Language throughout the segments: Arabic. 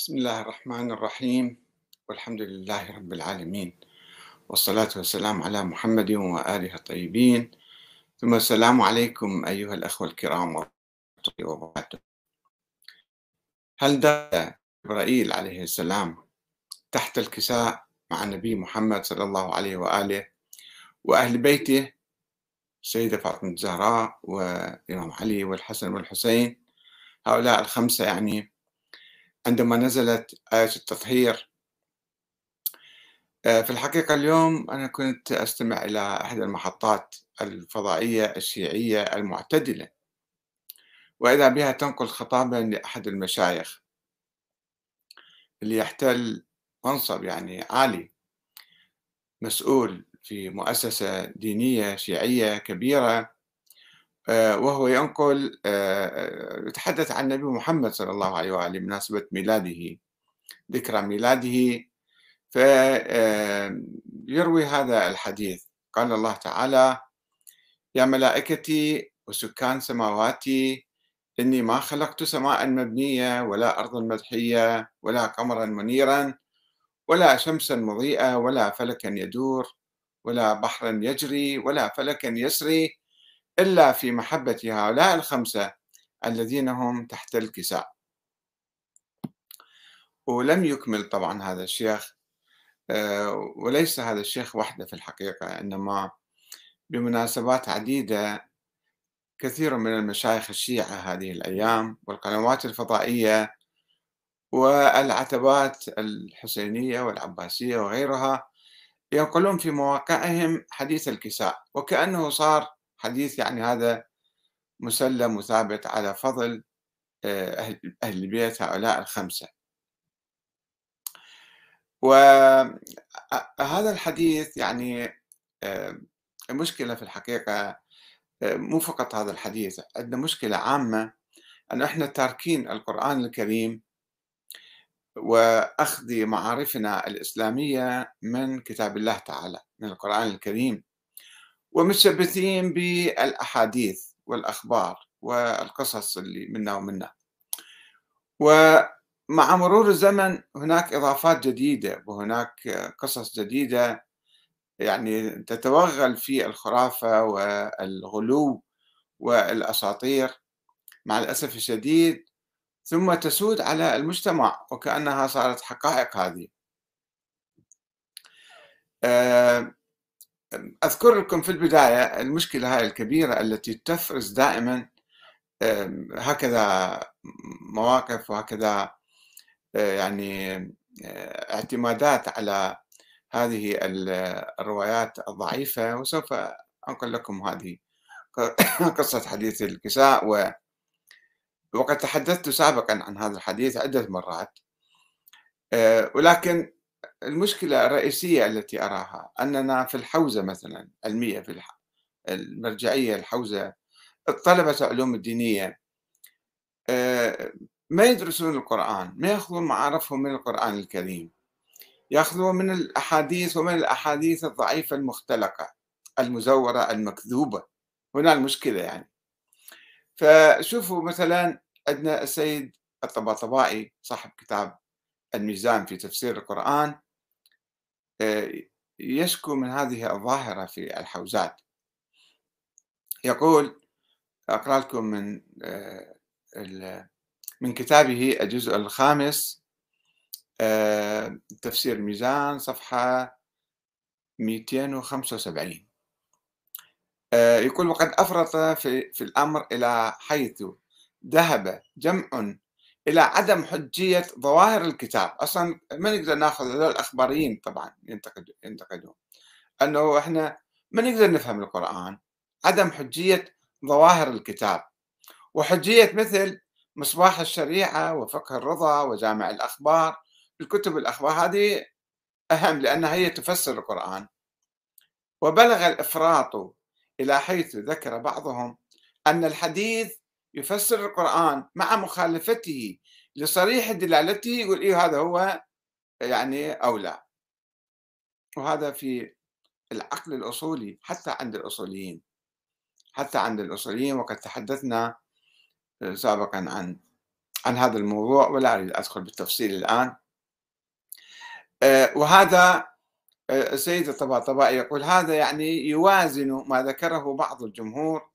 بسم الله الرحمن الرحيم. والحمد لله رب العالمين. والصلاة والسلام على محمد وآله الطيبين. ثم السلام عليكم أيها الأخوة الكرام ورحمة الله وبركاته. هل دخل جبرائيل عليه السلام تحت الكساء مع النبي محمد صلى الله عليه وآله وأهل بيته؟ السيدة فاطمة الزهراء وإمام علي والحسن والحسين. هؤلاء الخمسة يعني عندما نزلت آية التطهير. آه، في الحقيقة اليوم أنا كنت أستمع إلى أحد المحطات الفضائية الشيعية المعتدلة وإذا بها تنقل خطابا لأحد المشايخ اللي يحتل منصب يعني عالي مسؤول في مؤسسة دينية شيعية كبيرة وهو ينقل آه، آه، يتحدث عن النبي محمد صلى الله عليه وآله بمناسبة ميلاده ذكرى ميلاده. فيروي هذا الحديث. قال الله تعالى يا ملائكتي وسكان سماواتي إني ما خلقت سماء مبنية ولا أرضا مدحية ولا قمرا منيرا ولا شمسا مضيئة ولا فلكا يدور ولا بحرا يجري ولا فلكا يسري إلا في محبة هؤلاء الخمسة الذين هم تحت الكساء. ولم يكمل طبعا هذا الشيخ آه، وليس هذا الشيخ وحده في الحقيقة إنما بمناسبات عديدة كثير من المشايخ الشيعة هذه الأيام والقنوات الفضائية والعتبات الحسينية والعباسية وغيرها ينقلون في مواقعهم حديث الكساء وكأنه صار حديث يعني هذا مسلم وثابت على فضل آه، أهل, البيت هؤلاء الخمسة. وهذا الحديث يعني مشكلة في الحقيقة مو فقط هذا الحديث عندنا مشكلة عامة أن إحنا تاركين القرآن الكريم وأخذ معارفنا الإسلامية من كتاب الله تعالى من القرآن الكريم. ومتشبثين بالأحاديث والأخبار والقصص اللي منا ومنا. ومع مرور الزمن هناك إضافات جديدة وهناك قصص جديدة يعني تتوغل في الخرافة والغلو والأساطير مع الأسف الشديد ثم تسود على المجتمع وكأنها صارت حقائق هذه. آه، أذكر لكم في البداية المشكلة هاي الكبيرة التي تفرز دائما هكذا مواقف وهكذا آه، يعني آه، اعتمادات على هذه الروايات الضعيفة. وسوف أنقل لكم هذه قصة حديث الكساء. و وقد تحدثت سابقا عن هذا الحديث عدة مرات آه، ولكن المشكلة الرئيسية التي أراها أننا في الحوزة مثلا علمية في المرجعية الحوزة الطلبة العلوم الدينية آه، ما يدرسون القرآن ما يأخذون معارفهم من القرآن الكريم. يأخذون من الأحاديث ومن الأحاديث الضعيفة المختلقة المزورة المكذوبة. هنا المشكلة يعني. فشوفوا مثلا عندنا السيد الطباطبائي صاحب كتاب الميزان في تفسير القرآن آه، يشكو من هذه الظاهرة في الحوزات. يقول أقرأ لكم من آه، من كتابه الجزء الخامس آه، تفسير ميزان صفحة 275 يقول وقد أفرط في, في الأمر إلى حيث ذهب جمع إلى عدم حجية ظواهر الكتاب، أصلا ما نقدر نأخذ هذول الأخباريين طبعا ينتقدون ينتقدون. أنه إحنا ما نقدر نفهم القرآن، عدم حجية ظواهر الكتاب. وحجية مثل مصباح الشريعة وفقه الرضا وجامع الأخبار، الكتب الأخبار هذه أهم لأنها هي تفسر القرآن. وبلغ الإفراط إلى حيث ذكر بعضهم أن الحديث يفسر القرآن مع مخالفته لصريح دلالته يقول إيه هذا هو؟ يعني أولى. وهذا في العقل الأصولي حتى عند الأصوليين. حتى عند الأصوليين وقد تحدثنا سابقا عن عن هذا الموضوع ولا أريد أدخل بالتفصيل الآن. آه، وهذا آه، السيد الطباطبائي يقول هذا يعني يوازن ما ذكره بعض الجمهور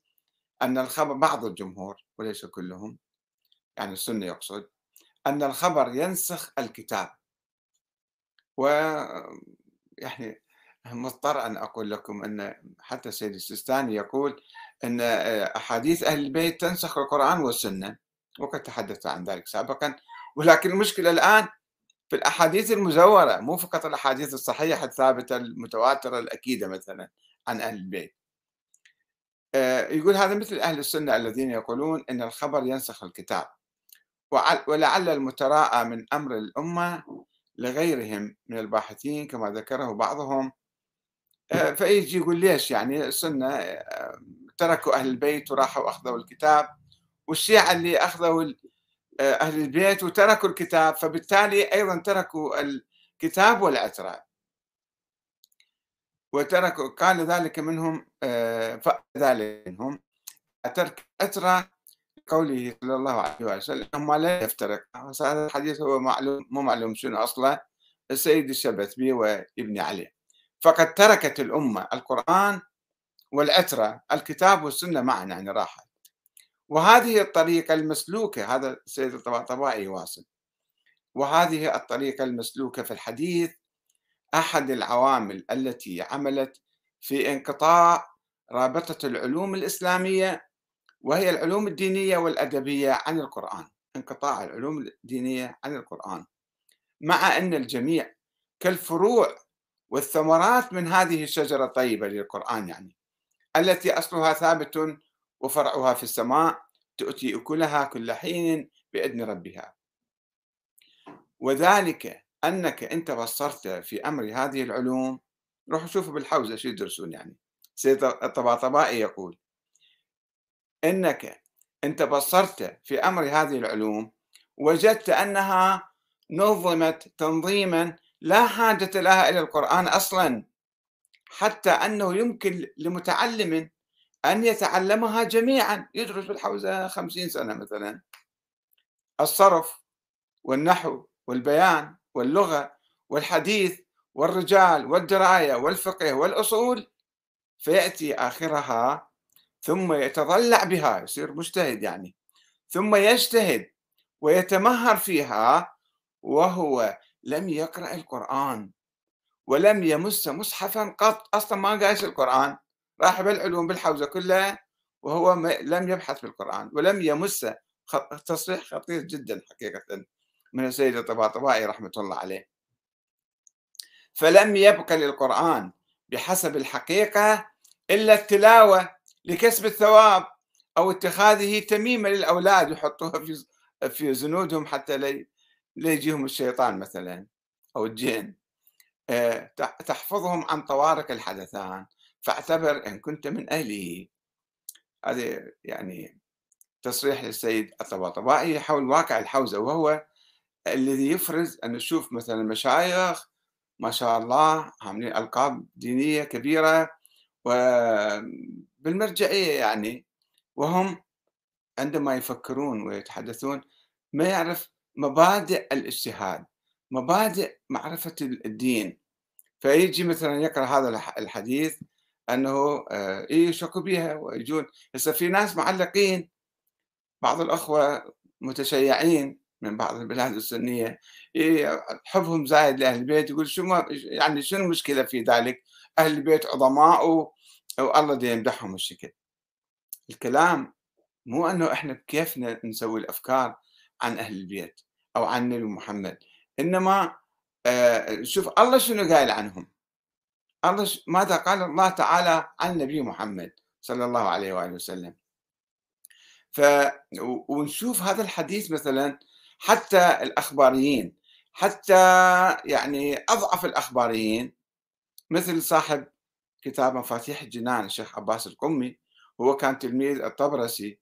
أن الخبر بعض الجمهور وليس كلهم يعني السنة يقصد أن الخبر ينسخ الكتاب. و يعني مضطر أن أقول لكم أن حتى السيد السيستاني يقول أن أحاديث أهل البيت تنسخ القرآن والسنة وقد تحدثت عن ذلك سابقا. ولكن المشكلة الآن في الأحاديث المزورة مو فقط الأحاديث الصحيحة الثابتة المتواترة الأكيدة مثلا عن أهل البيت. آه، يقول هذا مثل أهل السنة الذين يقولون أن الخبر ينسخ الكتاب ولعل المتراءى من أمر الأمة لغيرهم من الباحثين كما ذكره بعضهم. آه، فيجي يقول ليش يعني السنة آه، تركوا أهل البيت وراحوا أخذوا الكتاب والشيعة اللي أخذوا أهل البيت وتركوا الكتاب فبالتالي أيضا تركوا الكتاب والعترة وتركوا كان ذلك منهم آه، فذلك منهم ترك العترة قوله صلى الله عليه وسلم ما لا يفترق. هذا الحديث هو معلوم مو معلوم شنو أصلا السيد الشبثبي وابن علي. فقد تركت الأمة القرآن والعترة الكتاب والسنة معا يعني راحت. وهذه الطريقة المسلوكة هذا السيد الطباطبائي يواصل وهذه الطريقة المسلوكة في الحديث أحد العوامل التي عملت في انقطاع رابطة العلوم الإسلامية وهي العلوم الدينية والأدبية عن القرآن انقطاع العلوم الدينية عن القرآن. مع أن الجميع كالفروع والثمرات من هذه الشجرة الطيبة للقرآن يعني التي أصلها ثابت وفرعها في السماء تؤتي أكلها كل حين بإذن ربها. وذلك أنك أنت بصرت في أمر هذه العلوم روحوا شوفوا بالحوزة شو يدرسون يعني. سيد الطباطبائي يقول أنك أنت بصرت في أمر هذه العلوم وجدت أنها نظمت تنظيما لا حاجة لها إلى القرآن أصلا حتى أنه يمكن لمتعلم أن يتعلمها جميعا. يدرس بالحوزة خمسين سنة مثلا. الصرف والنحو والبيان واللغة والحديث والرجال والدراية والفقه والأصول فيأتي آخرها ثم يتضلع بها يصير مجتهد يعني ثم يجتهد ويتمهر فيها وهو لم يقرأ القرآن ولم يمس مصحفا قط أصلا ما قايس القرآن راح بالعلوم بالحوزة كلها وهو لم يبحث في القرآن ولم يمس تصريح خطير جدا حقيقة. من السيد الطباطبائي رحمة الله عليه. فلم يبق للقرآن بحسب الحقيقة إلا التلاوة لكسب الثواب أو اتخاذه تميمة للأولاد يحطوها في في زنودهم حتى لا يجيهم الشيطان مثلا أو الجن. آه، تحفظهم عن طوارق الحدثان. فاعتبر إن كنت من أهله. هذا يعني تصريح للسيد الطباطبائي حول واقع الحوزة وهو الذي يفرز أن نشوف مثلا المشايخ ما شاء الله عاملين ألقاب دينية كبيرة وبالمرجعية يعني وهم عندما يفكرون ويتحدثون ما يعرف مبادئ الاجتهاد مبادئ معرفة الدين. فيجي مثلا يقرأ هذا الحديث أنه آه، يشكوا بها ويجون هسه في ناس معلقين. بعض الأخوة متشيعين. من بعض البلاد السنية. حبهم زايد لأهل البيت يقول شو ما يعني شنو المشكلة في ذلك؟ أهل البيت عظماء. والله دي يمدحهم الشكل. الكلام مو أنه إحنا بكيفنا نسوي الأفكار عن أهل البيت أو عن النبي محمد. إنما آه شوف الله شنو قايل عنهم؟ الله ماذا قال الله تعالى عن النبي محمد صلى الله عليه وآله وسلم؟ ف ونشوف هذا الحديث مثلا حتى الأخباريين حتى يعني أضعف الأخباريين مثل صاحب كتاب مفاتيح الجنان الشيخ عباس القمي هو كان تلميذ الطبرسي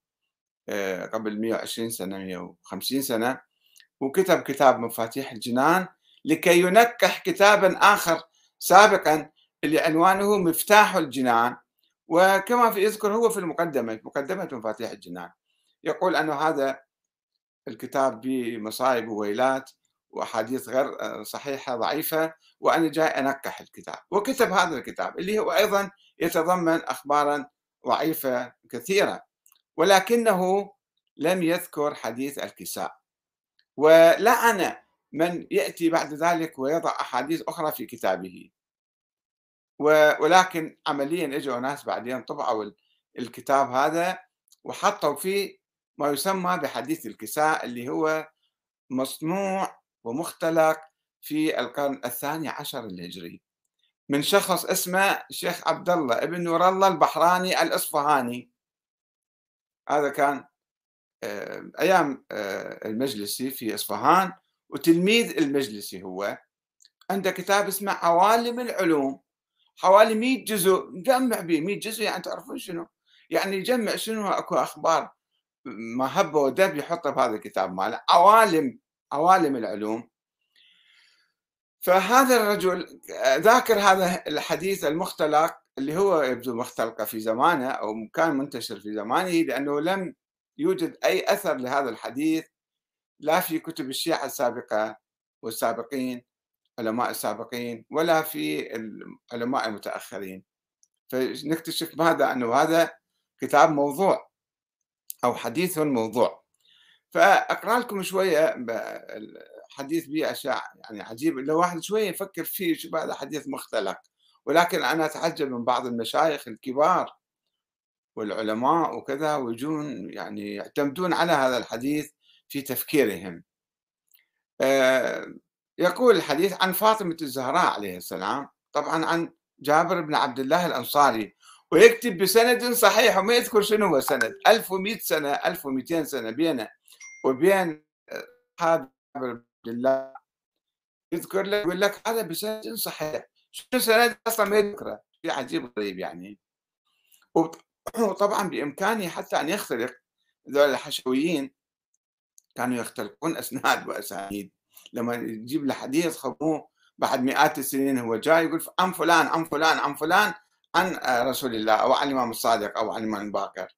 آه، قبل 120 سنة 150 سنة وكتب كتاب مفاتيح الجنان لكي ينكح كتابا آخر سابقا اللي عنوانه مفتاح الجنان وكما في يذكر هو في المقدمة مقدمة مفاتيح الجنان. يقول أن هذا الكتاب بمصايب وويلات وأحاديث غير آه، صحيحة ضعيفة وأنا جاي أنكح الكتاب. وكتب هذا الكتاب اللي هو أيضا يتضمن أخبارا ضعيفة كثيرة ولكنه لم يذكر حديث الكساء. ولعن من يأتي بعد ذلك ويضع أحاديث أخرى في كتابه. ولكن عمليا إجوا ناس بعدين طبعوا الكتاب هذا وحطوا فيه ما يسمى بحديث الكساء اللي هو مصنوع ومختلق في القرن الثاني عشر الهجري. من شخص اسمه الشيخ عبد الله ابن نور الله البحراني الإصفهاني. هذا كان آه، أيام آه، المجلسي في إصفهان وتلميذ المجلسي هو. عنده كتاب اسمه عوالم العلوم. حوالي 100 جزء مجمع به 100 جزء يعني تعرفون شنو؟ يعني يجمع شنو؟ أكو أخبار. ما هب ودب يحطه بهذا الكتاب ماله. عوالم عوالم العلوم. فهذا الرجل ذاكر هذا الحديث المختلق اللي هو يبدو مختلقة في زمانه أو كان منتشر في زمانه لأنه لم يوجد أي أثر لهذا الحديث لا في كتب الشيعة السابقة والسابقين علماء السابقين ولا في العلماء المتأخرين. فنكتشف ماذا أنه هذا كتاب موضوع. أو حديث موضوع فأقرأ لكم شوية حديث به أشياء يعني عجيب لو واحد شوية يفكر فيه شو هذا حديث مختلق. ولكن أنا أتعجب من بعض المشايخ الكبار والعلماء وكذا ويجون يعني يعتمدون على هذا الحديث في تفكيرهم. آه، يقول الحديث عن فاطمة الزهراء عليه السلام طبعا عن جابر بن عبد الله الأنصاري ويكتب بسند صحيح وما يذكر شنو هو السند 1100 سنة 1200 سنة بينه وبين جابر بن عبد الله. يذكر لك يقول لك هذا بسند صحيح. شنو سند؟ أصلا ما يذكره. شيء عجيب غريب يعني. وطبعا بامكانه حتى أن يخترق. ذول الحشويين كانوا يختلقون أسناد وأسانيد. لما يجيب له حديث خبوه بعد مئات السنين هو جاي يقول عن فلان عن فلان عن فلان. عن رسول الله أو عن الإمام الصادق أو عن الإمام الباكر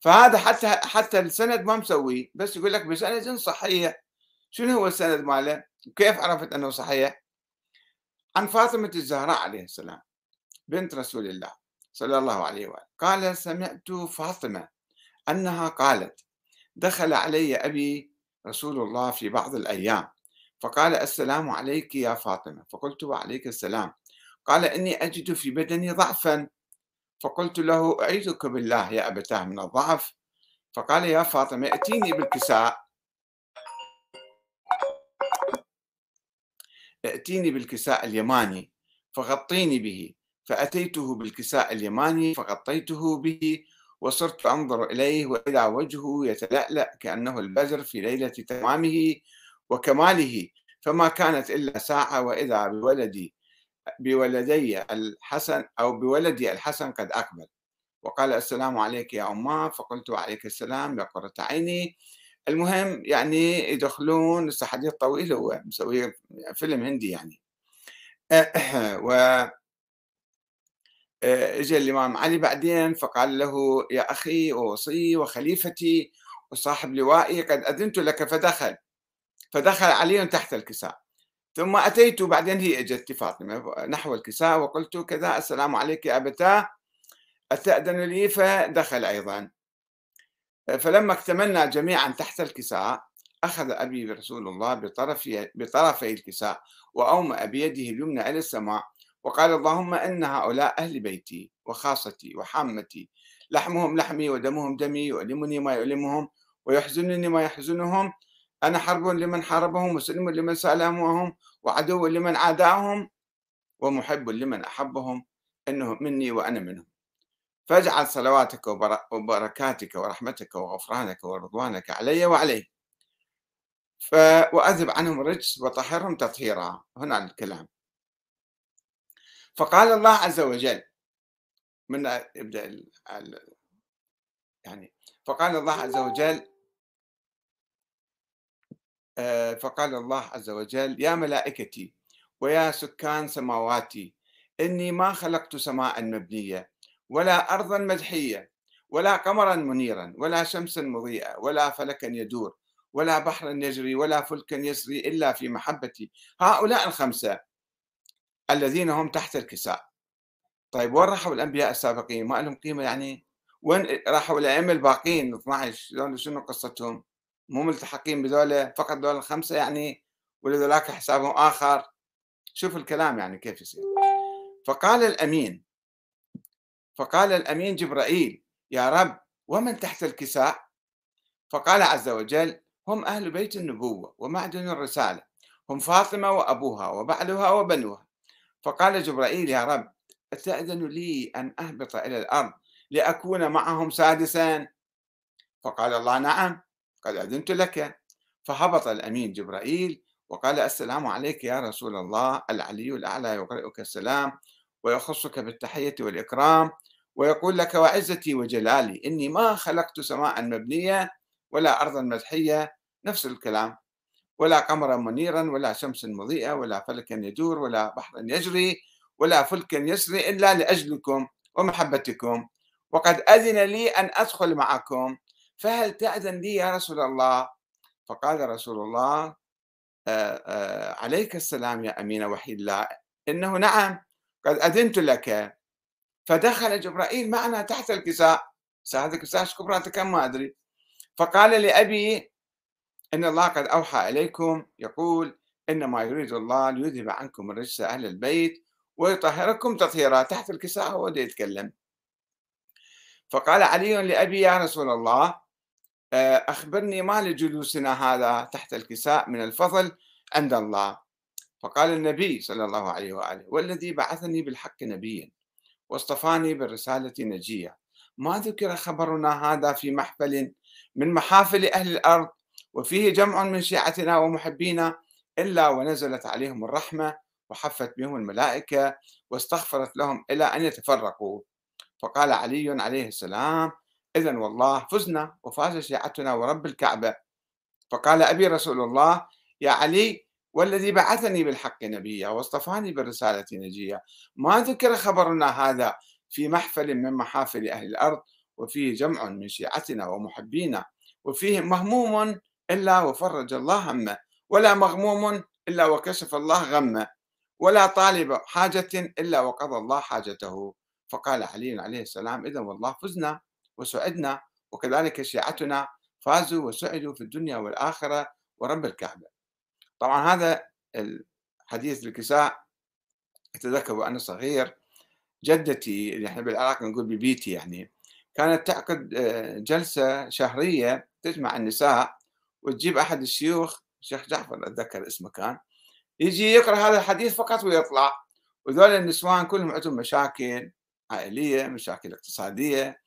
فهذا حتى حتى السند ما مسوي بس يقول لك بسند صحيح. شنو هو السند ماله؟ كيف عرفت أنه صحيح؟ عن فاطمة الزهراء عليه السلام بنت رسول الله صلى الله عليه وآله. قال سمعت فاطمة أنها قالت دخل علي أبي رسول الله في بعض الأيام فقال السلام عليك يا فاطمة. فقلت وعليك السلام. قال إني أجد في بدني ضعفا. فقلت له أعيذك بالله يا أبتاه من الضعف. فقال يا فاطمة ائتيني بالكساء. ائتيني بالكساء اليماني فغطيني به. فأتيته بالكساء اليماني فغطيته به وصرت أنظر إليه وإذا وجهه يتلألأ كأنه البزر في ليلة تمامه وكماله. فما كانت إلا ساعة وإذا بولدي بولدي الحسن أو بولدي الحسن قد أقبل. وقال السلام عليك يا أمه فقلت وعليك السلام يا قرة عيني. المهم يعني يدخلون حديث طويل هو مسوي فيلم هندي يعني. و اجى الإمام علي بعدين فقال له يا أخي ووصي وخليفتي وصاحب لوائي قد أذنت لك فدخل. فدخل علي تحت الكساء. ثم أتيت بعدين هي أجت فاطمة نحو الكساء وقلت كذا السلام عليك يا أبتاه. أتأذن لي فدخل أيضا. فلما اكتملنا جميعا تحت الكساء أخذ أبي رسول الله بطرفي, بطرفي الكساء وأومأ بيده اليمنى إلى السماء وقال اللهم إن هؤلاء أهل بيتي وخاصتي وحامتي. لحمهم لحمي ودمهم دمي يؤلمني ما يؤلمهم ويحزنني ما يحزنهم. أنا حرب لمن حاربهم وسلم لمن سالمهم وعدو لمن عاداهم ومحب لمن أحبهم إنه مني وأنا منهم. فاجعل صلواتك وبركاتك ورحمتك وغفرانك ورضوانك علي وعليه ف... وأذب عنهم الرجس وطهرهم تطهيرا. هنا الكلام. فقال الله عز وجل من يبدأ يعني فقال الله عز وجل فقال الله عز وجل يا ملائكتي ويا سكان سماواتي إني ما خلقت سماء مبنية ولا أرضا مدحية ولا قمرا منيرا ولا شمسا مضيئة ولا فلكا يدور ولا بحر يجري ولا فلك يسري إلا في محبتي. هؤلاء الخمسة الذين هم تحت الكساء. طيب وين راحوا الأنبياء السابقين؟ ما لهم قيمة يعني؟ وين راحوا الأئمة الباقين؟ 12 شنو قصتهم؟ مو ملتحقين بذولا فقط دول الخمسة يعني ولذلك حسابهم آخر. شوف الكلام يعني كيف يصير. فقال الأمين فقال الأمين جبرائيل يا رب ومن تحت الكساء؟ فقال عز وجل هم أهل بيت النبوة ومعدن الرسالة هم فاطمة وأبوها وبعلها وبنوها. فقال جبرائيل يا رب أتأذن لي أن أهبط إلى الأرض لأكون معهم سادسا؟ فقال الله نعم. قد أذنت لك. فهبط الأمين جبرائيل وقال السلام عليك يا رسول الله العلي الأعلى يقرئك السلام ويخصك بالتحية والإكرام ويقول لك وعزتي وجلالي إني ما خلقت سماء مبنية ولا أرضا مدحية. نفس الكلام. ولا قمرا منيرا ولا شمس مضيئة ولا فلكا يدور ولا بحرا يجري ولا فلكا يسري إلا لأجلكم ومحبتكم. وقد أذن لي أن أدخل معكم فهل تأذن لي يا رسول الله؟ فقال رسول الله آآ آآ عليك السلام يا أمين وحي الله. إنه نعم قد أذنت لك. فدخل جبرائيل معنا تحت الكساء. هذا الكساء كبرى كم ما أدري. فقال لأبي إن الله قد أوحى إليكم يقول إنما يريد الله ليذهب عنكم الرجس أهل البيت ويطهركم تطهيرا. تحت الكساء هو يتكلم. فقال علي لأبي يا رسول الله آه، أخبرني ما لجلوسنا هذا تحت الكساء من الفضل عند الله؟ فقال النبي صلى الله عليه وآله والذي بعثني بالحق نبيا واصطفاني بالرسالة نجية ما ذكر خبرنا هذا في محفل من محافل أهل الأرض وفيه جمع من شيعتنا ومحبينا إلا ونزلت عليهم الرحمة وحفت بهم الملائكة واستغفرت لهم إلى أن يتفرقوا. فقال علي عليه السلام إذا والله فزنا وفاز شيعتنا ورب الكعبة. فقال أبي رسول الله يا علي والذي بعثني بالحق نبيا واصطفاني بالرسالة نجيا ما ذكر خبرنا هذا في محفل من محافل أهل الأرض وفيه جمع من شيعتنا ومحبينا وفيه مهموم إلا وفرج الله همه ولا مغموم إلا وكشف الله غمه ولا طالب حاجة إلا وقضى الله حاجته. فقال علي عليه السلام إذا والله فزنا وسعدنا وكذلك شيعتنا فازوا وسعدوا في الدنيا والآخرة ورب الكعبة. طبعا هذا الحديث الكساء أتذكر وأنا صغير جدتي اللي إحنا بالعراق نقول ببيتي يعني كانت تعقد آه، جلسة شهرية تجمع النساء وتجيب أحد الشيوخ الشيخ جعفر أتذكر اسمه كان يجي يقرأ هذا الحديث فقط ويطلع. وذول النسوان كلهم عندهم مشاكل عائلية مشاكل اقتصادية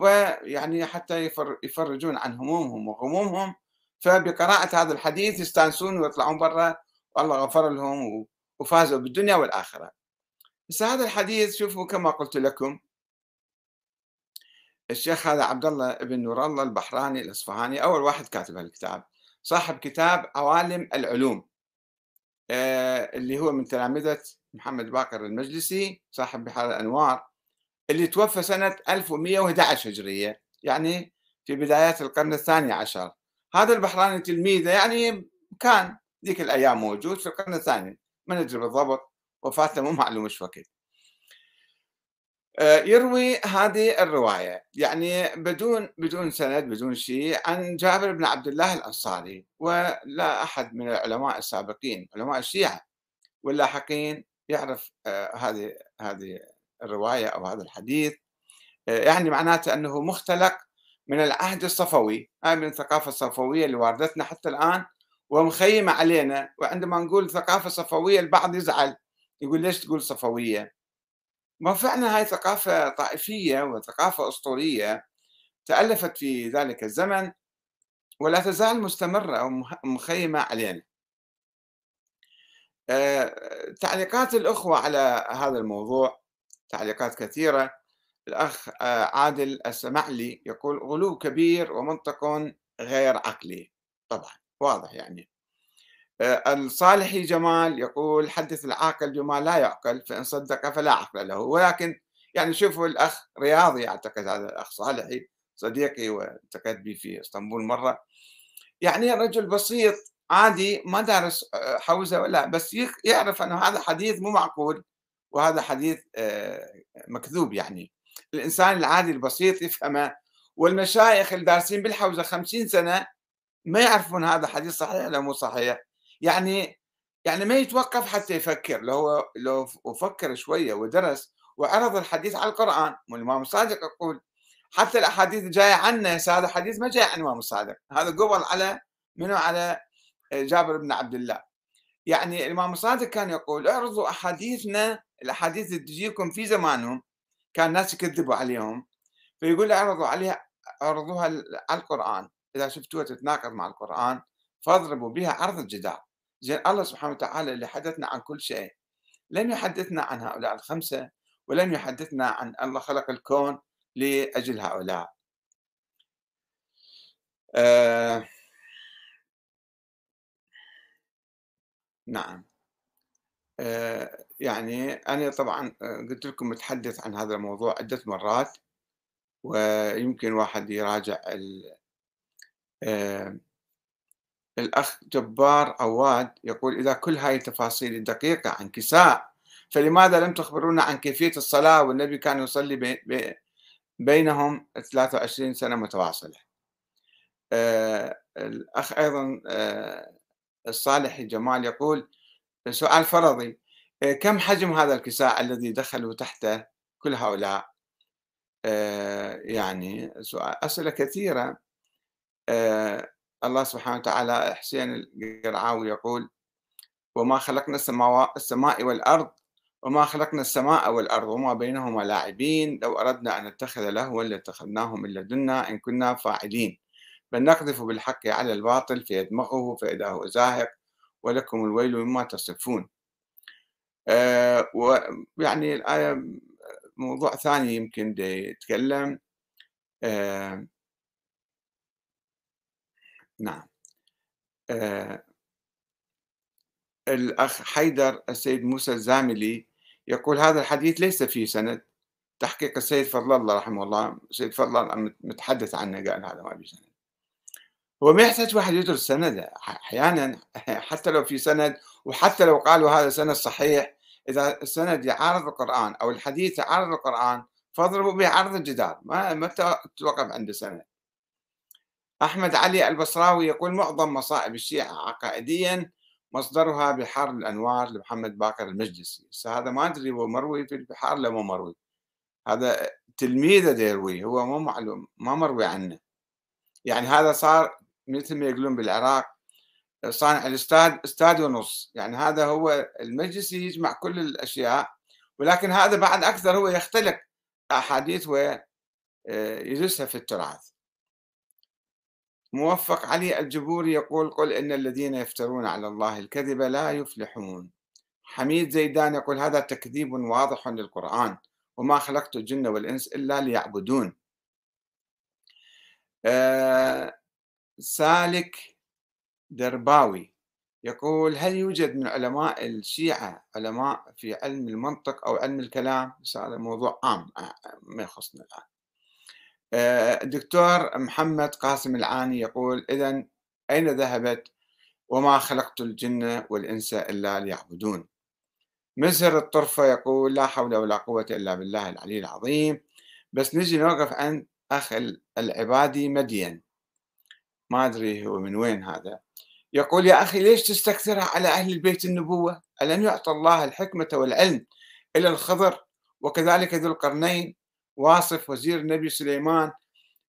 ويعني حتى يفرجون عن همومهم وغمومهم فبقراءة هذا الحديث يستانسون ويطلعون برا والله غفر لهم وفازوا بالدنيا والآخرة. بس هذا الحديث شوفوا كما قلت لكم الشيخ هذا عبد الله بن نور الله البحراني الإصفهاني أول واحد كاتب هالكتاب صاحب كتاب عوالم العلوم آه، اللي هو من تلامذة محمد باقر المجلسي صاحب بحار الأنوار. اللي توفى سنة 1111 هجرية يعني في بدايات القرن الثاني عشر. هذا البحراني تلميذه يعني كان ذيك الأيام موجود في القرن الثاني ما ندري بالضبط وفاته مو معلوم إيش وقت. آه، يروي هذه الرواية يعني بدون بدون سند بدون شيء عن جابر بن عبد الله الأنصاري ولا أحد من العلماء السابقين علماء الشيعة واللاحقين يعرف آه، هذه هذه الرواية أو هذا الحديث آه، يعني معناته أنه مختلق من العهد الصفوي هاي من الثقافة الصفوية اللي واردتنا حتى الآن ومخيمة علينا وعندما نقول ثقافة صفوية البعض يزعل يقول ليش تقول صفوية؟ ما فعلا هاي ثقافة طائفية وثقافة أسطورية تألفت في ذلك الزمن ولا تزال مستمرة ومخيمة علينا. آه، تعليقات الأخوة على هذا الموضوع تعليقات كثيرة. الأخ آه، عادل السمعلي يقول غلو كبير ومنطق غير عقلي. طبعا واضح يعني. آه، الصالحي جمال يقول حدث العاقل بما لا يعقل فإن صدق فلا عقل له. ولكن يعني شوفوا الأخ رياضي أعتقد هذا الأخ صالحي صديقي والتقيت به في إسطنبول مرة. يعني رجل بسيط عادي ما دارس آه، حوزة ولا بس يعرف أنه هذا حديث مو معقول. وهذا حديث آه، مكذوب يعني. الإنسان العادي البسيط يفهمه والمشايخ الدارسين بالحوزة خمسين سنة ما يعرفون هذا حديث صحيح ولا مو صحيح. يعني يعني ما يتوقف حتى يفكر. لو لو فكر شوية ودرس وعرض الحديث على القرآن والإمام الصادق يقول حتى الأحاديث الجاية عنا هذا حديث ما جاي عن الإمام الصادق. هذا قبل على منو؟ على جابر بن عبد الله. يعني الإمام الصادق كان يقول اعرضوا أحاديثنا الأحاديث اللي تجيكم في زمانهم كان الناس يكذبوا عليهم فيقول اعرضوا عليها اعرضوها على القرآن. إذا شفتوها تتناقض مع القرآن فاضربوا بها عرض الجدار زين الله سبحانه وتعالى اللي حدثنا عن كل شيء. لم يحدثنا عن هؤلاء الخمسة ولم يحدثنا عن الله خلق الكون لأجل هؤلاء. آه. نعم. يعني أنا طبعا آه، قلت لكم متحدث عن هذا الموضوع عدة مرات ويمكن واحد يراجع آه الأخ جبار عواد يقول إذا كل هاي التفاصيل الدقيقة عن كساء فلماذا لم تخبرونا عن كيفية الصلاة والنبي كان يصلي بي بينهم 23 سنة متواصلة؟ آه الأخ أيضا آه الصالحي جمال يقول سؤال فرضي. آه كم حجم هذا الكساء الذي دخلوا تحته كل هؤلاء؟ آه يعني سؤال أسئلة كثيرة. آه الله سبحانه وتعالى حسين القرعاوي يقول وما خلقنا السماء والأرض وما خلقنا السماء والأرض وما بينهما لاعبين لو أردنا أن نتخذ لهوا لاتخذناه من لدنا إن كنا فاعلين. بل نقذف بالحق على الباطل فيدمغه فإذا هو زاهق ولكم الويل مما تصفون آه ويعني الآية موضوع ثاني يمكن يتكلم آه نعم. آه الأخ حيدر السيد موسى الزاملي يقول هذا الحديث ليس فيه سند. تحقيق السيد فضل الله رحمه الله. السيد فضل الله متحدث عنه قال هذا ما في سند. هو ما يحتاج واحد يدرس سند أحيانا حتى لو في سند وحتى لو قالوا هذا سند صحيح إذا السند يعارض القرآن أو الحديث يعارض القرآن فاضربوا به عرض الجدار ما ما توقف عند سند أحمد علي البصراوي يقول معظم مصائب الشيعة عقائديا مصدرها بحار الأنوار لمحمد باقر المجلسي. هذا ما أدري هو مروي في البحار ولا مو مروي؟ هذا تلميذه يروي هو مو معلوم ما مروي عنه. يعني هذا صار مثل ما يقولون بالعراق. صانع الاستاد استاد ونص يعني هذا هو المجلسي يجمع كل الأشياء ولكن هذا بعد أكثر هو يختلق أحاديث ويدسها في التراث. موفق علي الجبوري يقول قل إن الذين يفترون على الله الكذب لا يفلحون. حميد زيدان يقول هذا تكذيب واضح للقرآن وما خلقت الجن والإنس إلا ليعبدون. آه سالك درباوي يقول هل يوجد من علماء الشيعة علماء في علم المنطق أو علم الكلام؟ هذا موضوع عام آه، ما يخصنا الآن. الدكتور آه، محمد قاسم العاني يقول إذا أين ذهبت؟ وما خلقت الجن والإنس إلا ليعبدون. مزهر الطرفة يقول لا حول ولا قوة إلا بالله العلي العظيم. بس نجي نوقف عند أخ العبادي مدين. ما أدري هو من وين هذا. يقول يا أخي ليش تستكثرها على أهل البيت النبوة؟ ألم يعطى الله الحكمة والعلم إلى الخضر؟ وكذلك ذو القرنين. واصف وزير النبي سليمان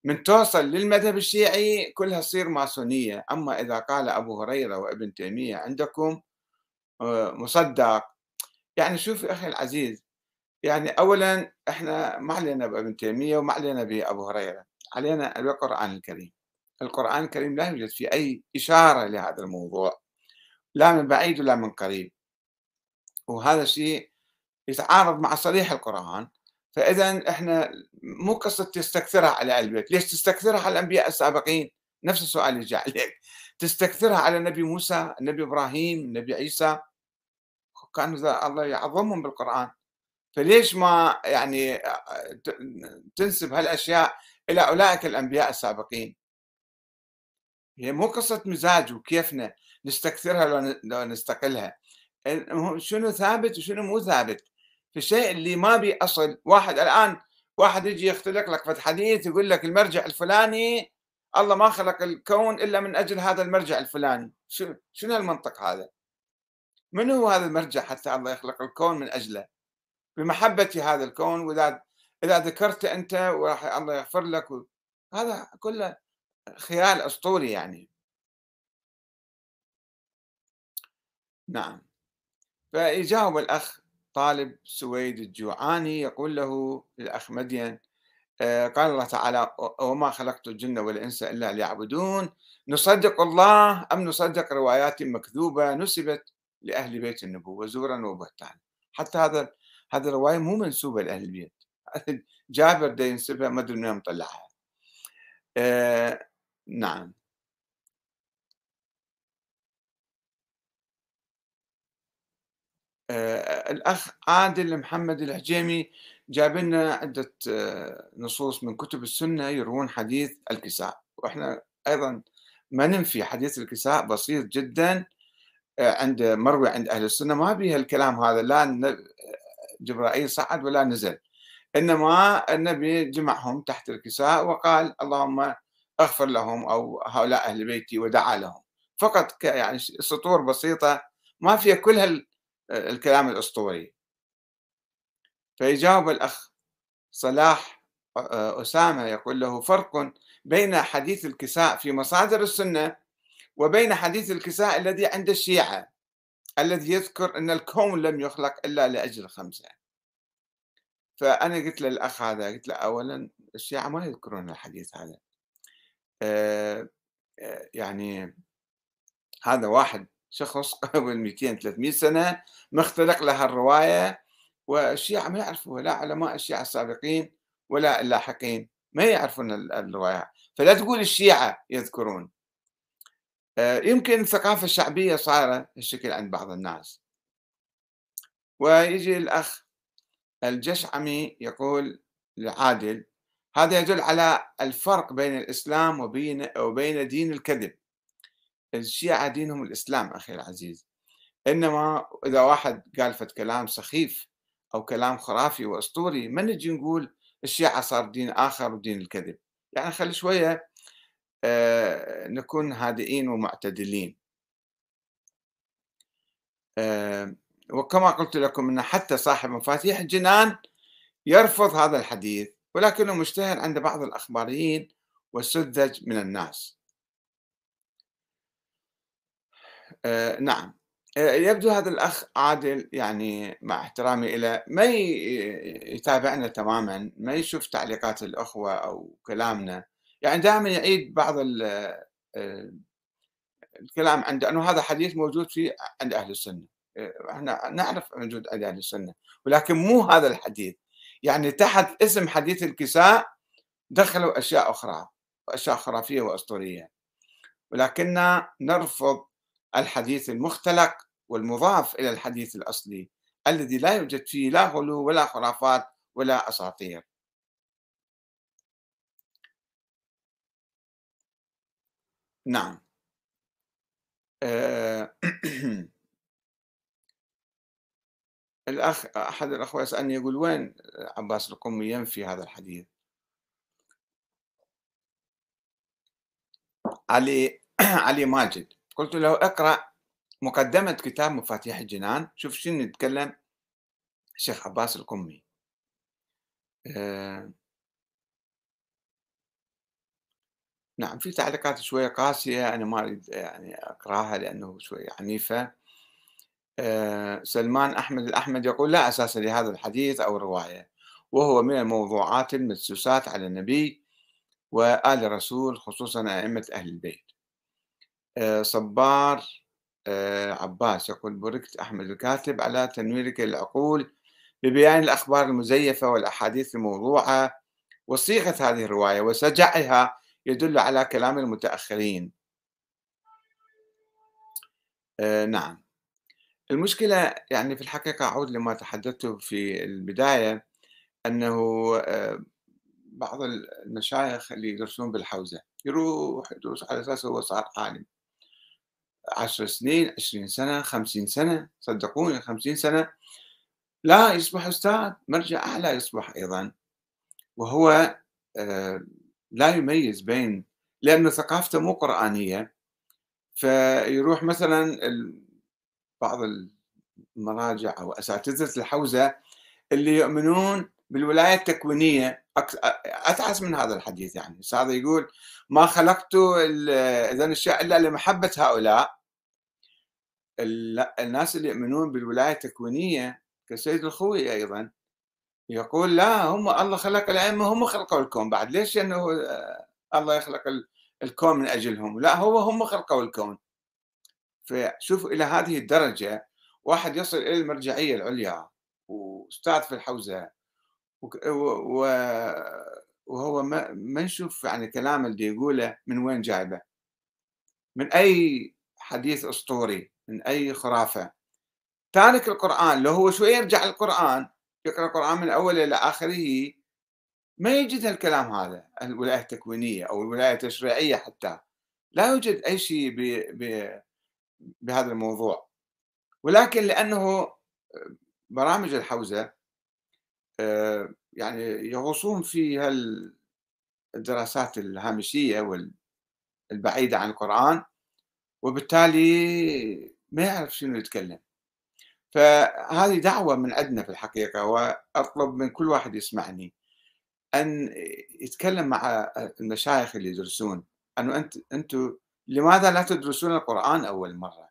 من توصل للمذهب الشيعي كلها تصير ماسونية. أما إذا قال أبو هريرة وابن تيمية عندكم آه، مصدق. يعني شوف أخي العزيز يعني أولا إحنا ما علينا بابن تيمية وما علينا بأبو هريرة علينا القرآن الكريم. القرآن الكريم لا يوجد فيه أي إشارة لهذا الموضوع لا من بعيد ولا من قريب. وهذا الشيء يتعارض مع صريح القرآن. فاذا إحنا مو قصة تستكثرها على البيت، ليش تستكثرها على الأنبياء السابقين؟ نفس السؤال يجي عليك، تستكثرها على النبي موسى، النبي إبراهيم، النبي عيسى. كان الله يعظمهم بالقرآن. فليش ما يعني تنسب هالأشياء إلى أولئك الأنبياء السابقين؟ هي مو قصة مزاج وكيفنا نستكثرها لو لو نستقلها، شنو ثابت وشنو مو ثابت، الشيء اللي ما بي أصل، واحد الآن واحد يجي يختلق لك فد حديث يقول لك المرجع الفلاني الله ما خلق الكون إلا من أجل هذا المرجع الفلاني، شنو شنو المنطق هذا؟ من هو هذا المرجع حتى الله يخلق الكون من أجله؟ بمحبة هذا الكون وإذا إذا ذكرت أنت وراح الله يغفر لك. هذا كله خيال أسطوري يعني. نعم. فيجاوب الأخ طالب سويد الجوعاني يقول له الأخ مدين آه، قال الله تعالى وما خلقت الجن والإنس إلا ليعبدون. نصدق الله أم نصدق روايات مكذوبة نسبت لأهل بيت النبوة زورا وبهتانا. حتى هذا هذه الرواية مو منسوبة لأهل البيت. جابر دا ينسبها ما أدري من يوم طلعها. آه نعم. آه الأخ عادل محمد الحجيمي جاب لنا عدة آه نصوص من كتب السنة يروون حديث الكساء وإحنا أيضا ما ننفي حديث الكساء بسيط جدا آه، عند مروي عند أهل السنة ما بيها الكلام هذا لا جبرائيل صعد ولا نزل إنما النبي جمعهم تحت الكساء وقال اللهم أغفر لهم أو هؤلاء أهل بيتي ودعا لهم. فقط يعني سطور بسيطة ما فيها كل الكلام الأسطوري. فيجاوب الأخ صلاح أسامة يقول له فرق بين حديث الكساء في مصادر السنة وبين حديث الكساء الذي عند الشيعة الذي يذكر أن الكون لم يخلق إلا لأجل خمسة. فأنا قلت للأخ هذا قلت له أولا الشيعة ما يذكرون الحديث هذا. آه، آه، يعني هذا واحد شخص قبل 200 300 سنة مختلق لها الرواية والشيعة ما يعرفوها لا علماء الشيعة السابقين ولا اللاحقين ما يعرفون الرواية. فلا تقول الشيعة يذكرون. آه، يمكن الثقافة الشعبية صايرة الشكل عند بعض الناس. ويجي الأخ الجشعمي يقول لعادل هذا يدل على الفرق بين الإسلام وبين وبين دين الكذب. الشيعة دينهم الإسلام أخي العزيز. إنما إذا واحد قال فت كلام سخيف أو كلام خرافي وأسطوري ما نجي نقول الشيعة صار دين آخر ودين الكذب؟ يعني خلي شوية آه، نكون هادئين ومعتدلين. آه، وكما قلت لكم أن حتى صاحب مفاتيح الجنان يرفض هذا الحديث. ولكنه مشتهر عند بعض الأخباريين والسذج من الناس. آه نعم. يبدو هذا الأخ عادل يعني مع احترامي إلى ما يتابعنا تماما ما يشوف تعليقات الأخوة أو كلامنا. يعني دائما يعيد بعض الكلام عنده أنه هذا حديث موجود في عند أهل السنة. إحنا نعرف موجود عند أهل السنة ولكن مو هذا الحديث. يعني تحت اسم حديث الكساء دخلوا أشياء أخرى وأشياء خرافية وأسطورية. ولكننا نرفض الحديث المختلق والمضاف إلى الحديث الأصلي الذي لا يوجد فيه لا غلو ولا خرافات ولا أساطير. نعم. آه، الأخ أحد الأخوة يسألني يقول وين عباس القمي ينفي هذا الحديث؟ علي علي ماجد. قلت له اقرأ مقدمة كتاب مفاتيح الجنان شوف شنو يتكلم الشيخ عباس القمي. أه. نعم في تعليقات شوية قاسية أنا ما أريد يعني أقرأها لأنه شوية عنيفة. سلمان أحمد الأحمد يقول لا أساس لهذا الحديث أو الرواية وهو من الموضوعات المدسوسات على النبي وآل الرسول خصوصا أئمة أهل البيت. آه، صبار آه، عباس يقول بركت أحمد الكاتب على تنويرك العقول ببيان الأخبار المزيفة والأحاديث الموضوعة وصيغة هذه الرواية وسجعها يدل على كلام المتأخرين. آه نعم. المشكلة يعني في الحقيقة أعود لما تحدثت في البداية أنه آه بعض المشايخ اللي يدرسون بالحوزة يروح يدرس على أساس هو صار عالم. عشر سنين عشرين سنة خمسين سنة صدقوني خمسين سنة. لا يصبح أستاذ مرجع أعلى يصبح أيضا. وهو آه، لا يميز بين لأن ثقافته مو قرآنية. فيروح مثلا بعض المراجع أو أساتذة الحوزة اللي يؤمنون بالولاية التكوينية. أتعس من هذا الحديث يعني. هذا يقول ما خلقت إذا الشيء إلا لمحبة هؤلاء الناس اللي يؤمنون بالولاية التكوينية كسيد الخوي أيضا يقول لا هم الله خلق الأئمة هم خلقوا الكون. بعد ليش أنه الله يخلق الكون من أجلهم؟ لا هو هم خلقوا الكون. فشوفوا إلى هذه الدرجة واحد يصل إلى المرجعية العليا وأستاذ في الحوزة وهو ما نشوف يعني كلام اللي يقوله من وين جايبه. من أي حديث أسطوري من أي خرافة. تارك القرآن لو هو شوية يرجع القرآن يقرأ القرآن من أوله إلى آخره ما يجد الكلام هذا الولاية التكوينية أو الولاية التشريعية حتى. لا يوجد أي شيء ب... ب... بهذا الموضوع. ولكن لأنه برامج الحوزة آه، يعني يغوصون في الدراسات الهامشية والبعيدة عن القرآن وبالتالي ما يعرف شنو يتكلم. فهذه دعوة من عندنا في الحقيقة وأطلب من كل واحد يسمعني أن يتكلم مع المشايخ اللي يدرسون. أنه أنت أنتم لماذا لا تدرسون القرآن أول مرة؟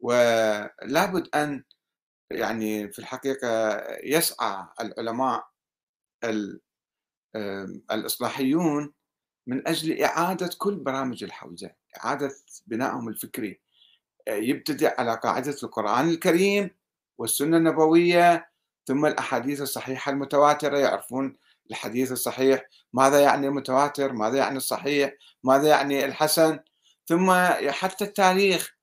ولابد أن يعني في الحقيقة يسعى العلماء الإصلاحيون من أجل إعادة كل برامج الحوزة إعادة بنائهم الفكري. يبتدئ على قاعدة القرآن الكريم والسنة النبوية ثم الأحاديث الصحيحة المتواترة يعرفون الحديث الصحيح ماذا يعني المتواتر؟ ماذا يعني الصحيح؟ ماذا يعني الحسن؟ ثم حتى التاريخ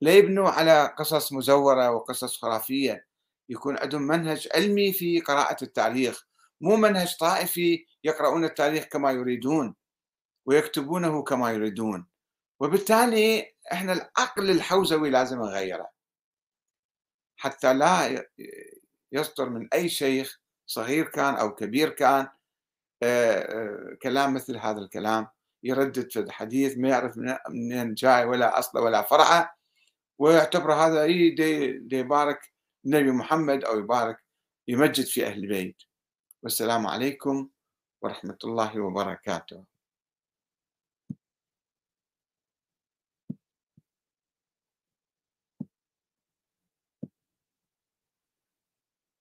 لا يبنوا على قصص مزورة وقصص خرافية يكون عندهم منهج علمي في قراءة التاريخ مو منهج طائفي يقرؤون التاريخ كما يريدون ويكتبونه كما يريدون. وبالتالي إحنا العقل الحوزوي لازم نغيره. حتى لا يصدر من أي شيخ صغير كان أو كبير كان كلام مثل هذا الكلام. يردد في الحديث ما يعرف منين جاي ولا أصله ولا فرعه ويعتبر هذا أي دي, دي يبارك النبي محمد أو يبارك يمجد في أهل البيت. والسلام عليكم ورحمة الله وبركاته.